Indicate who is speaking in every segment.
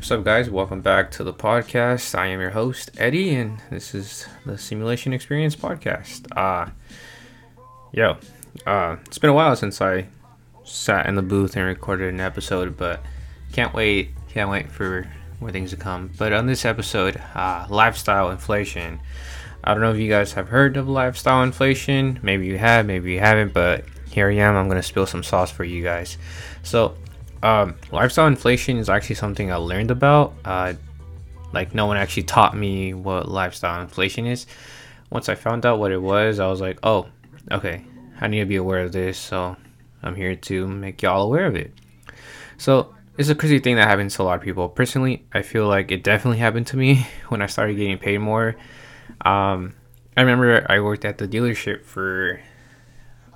Speaker 1: What's up, guys? Welcome back to the podcast. I am your host, Eddie, and this is the Simulation Experience podcast. Uh, yo, uh, it's been a while since I sat in the booth and recorded an episode, but can't wait, can't wait for more things to come. But on this episode, uh, lifestyle inflation. I don't know if you guys have heard of lifestyle inflation. Maybe you have, maybe you haven't, but here I am. I'm going to spill some sauce for you guys. So, um, lifestyle inflation is actually something I learned about. Uh, like, no one actually taught me what lifestyle inflation is. Once I found out what it was, I was like, oh, okay, I need to be aware of this. So, I'm here to make y'all aware of it. So, it's a crazy thing that happens to a lot of people. Personally, I feel like it definitely happened to me when I started getting paid more. Um, I remember I worked at the dealership for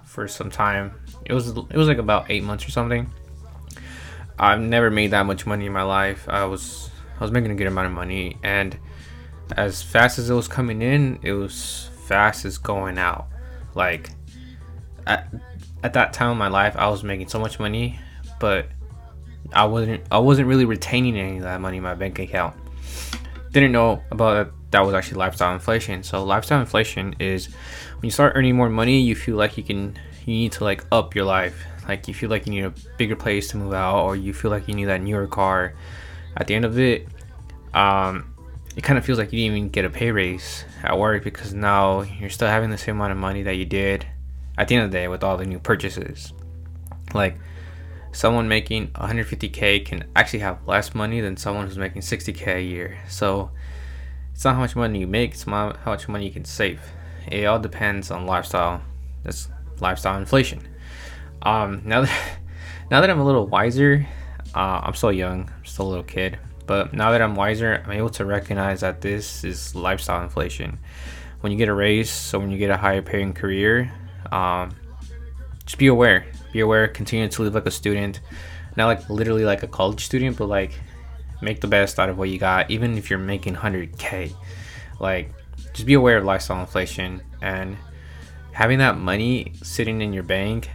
Speaker 1: for some time. It was it was like about eight months or something. I've never made that much money in my life. I was I was making a good amount of money, and as fast as it was coming in, it was fast as going out. Like at at that time in my life, I was making so much money, but I wasn't I wasn't really retaining any of that money in my bank account. Didn't know about that was actually lifestyle inflation. So lifestyle inflation is when you start earning more money, you feel like you can you need to like up your life. Like you feel like you need a bigger place to move out, or you feel like you need that newer car. At the end of it, um, it kind of feels like you didn't even get a pay raise at work because now you're still having the same amount of money that you did at the end of the day with all the new purchases. Like someone making 150k can actually have less money than someone who's making 60k a year. So it's not how much money you make, it's how much money you can save. It all depends on lifestyle. That's lifestyle inflation. Um, now that now that I'm a little wiser, uh, I'm still young, I'm still a little kid, but now that I'm wiser, I'm able to recognize that this is lifestyle inflation. When you get a raise, so when you get a higher paying career, um, just be aware. Be aware. Continue to live like a student, not like literally like a college student, but like make the best out of what you got, even if you're making 100k. Like, just be aware of lifestyle inflation and having that money sitting in your bank,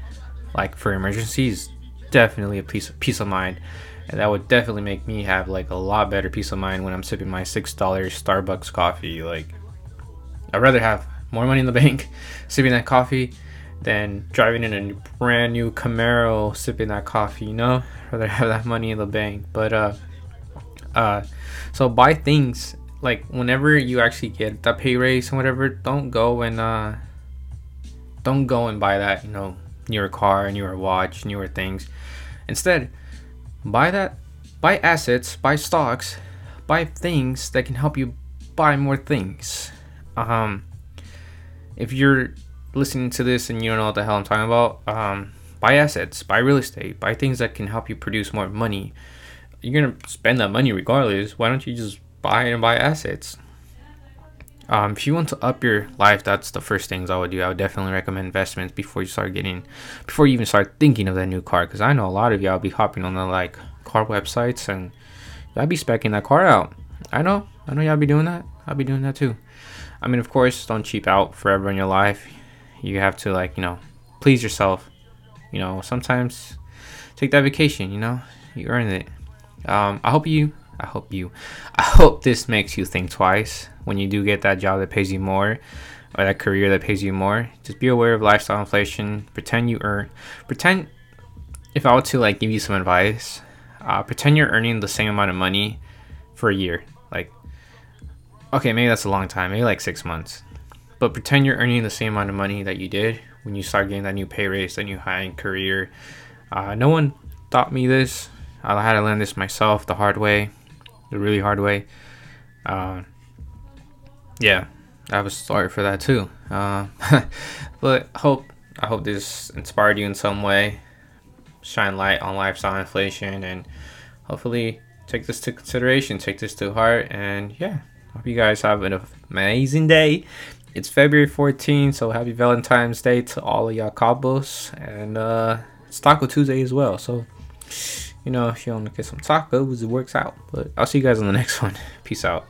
Speaker 1: like for emergencies, definitely a piece of peace of mind. And that would definitely make me have like a lot better peace of mind when I'm sipping my six dollars Starbucks coffee. Like, I'd rather have more money in the bank, sipping that coffee, than driving in a brand new Camaro, sipping that coffee. You know, I'd rather have that money in the bank. But uh, uh, so buy things like whenever you actually get that pay raise and whatever. Don't go and uh, don't go and buy that you know newer car, newer watch, newer things. Instead, buy that buy assets, buy stocks, buy things that can help you buy more things. Um, if you're listening to this and you don't know what the hell I'm talking about, um, buy assets, buy real estate, buy things that can help you produce more money you're gonna spend that money regardless. Why don't you just buy and buy assets? Um, if you want to up your life, that's the first things I would do. I would definitely recommend investments before you start getting, before you even start thinking of that new car. Because I know a lot of y'all be hopping on the like car websites and y'all be specking that car out. I know, I know y'all be doing that. I'll be doing that too. I mean, of course, don't cheap out forever in your life. You have to like, you know, please yourself. You know, sometimes take that vacation. You know, you earned it. Um, I hope you, I hope you, I hope this makes you think twice when you do get that job that pays you more or that career that pays you more. Just be aware of lifestyle inflation. Pretend you earn, pretend if I were to like give you some advice, uh, pretend you're earning the same amount of money for a year. Like, okay, maybe that's a long time, maybe like six months, but pretend you're earning the same amount of money that you did when you start getting that new pay raise, that new high end career. Uh, no one taught me this. I had to learn this myself the hard way, the really hard way. Uh, yeah, I was sorry for that too. Uh, but hope I hope this inspired you in some way. Shine light on lifestyle inflation and hopefully take this to consideration, take this to heart, and yeah, hope you guys have an amazing day. It's February 14th, so happy Valentine's Day to all of y'all couples, and uh, it's Taco Tuesday as well. So you know, if you want to get some tacos, it works out. But I'll see you guys on the next one. Peace out.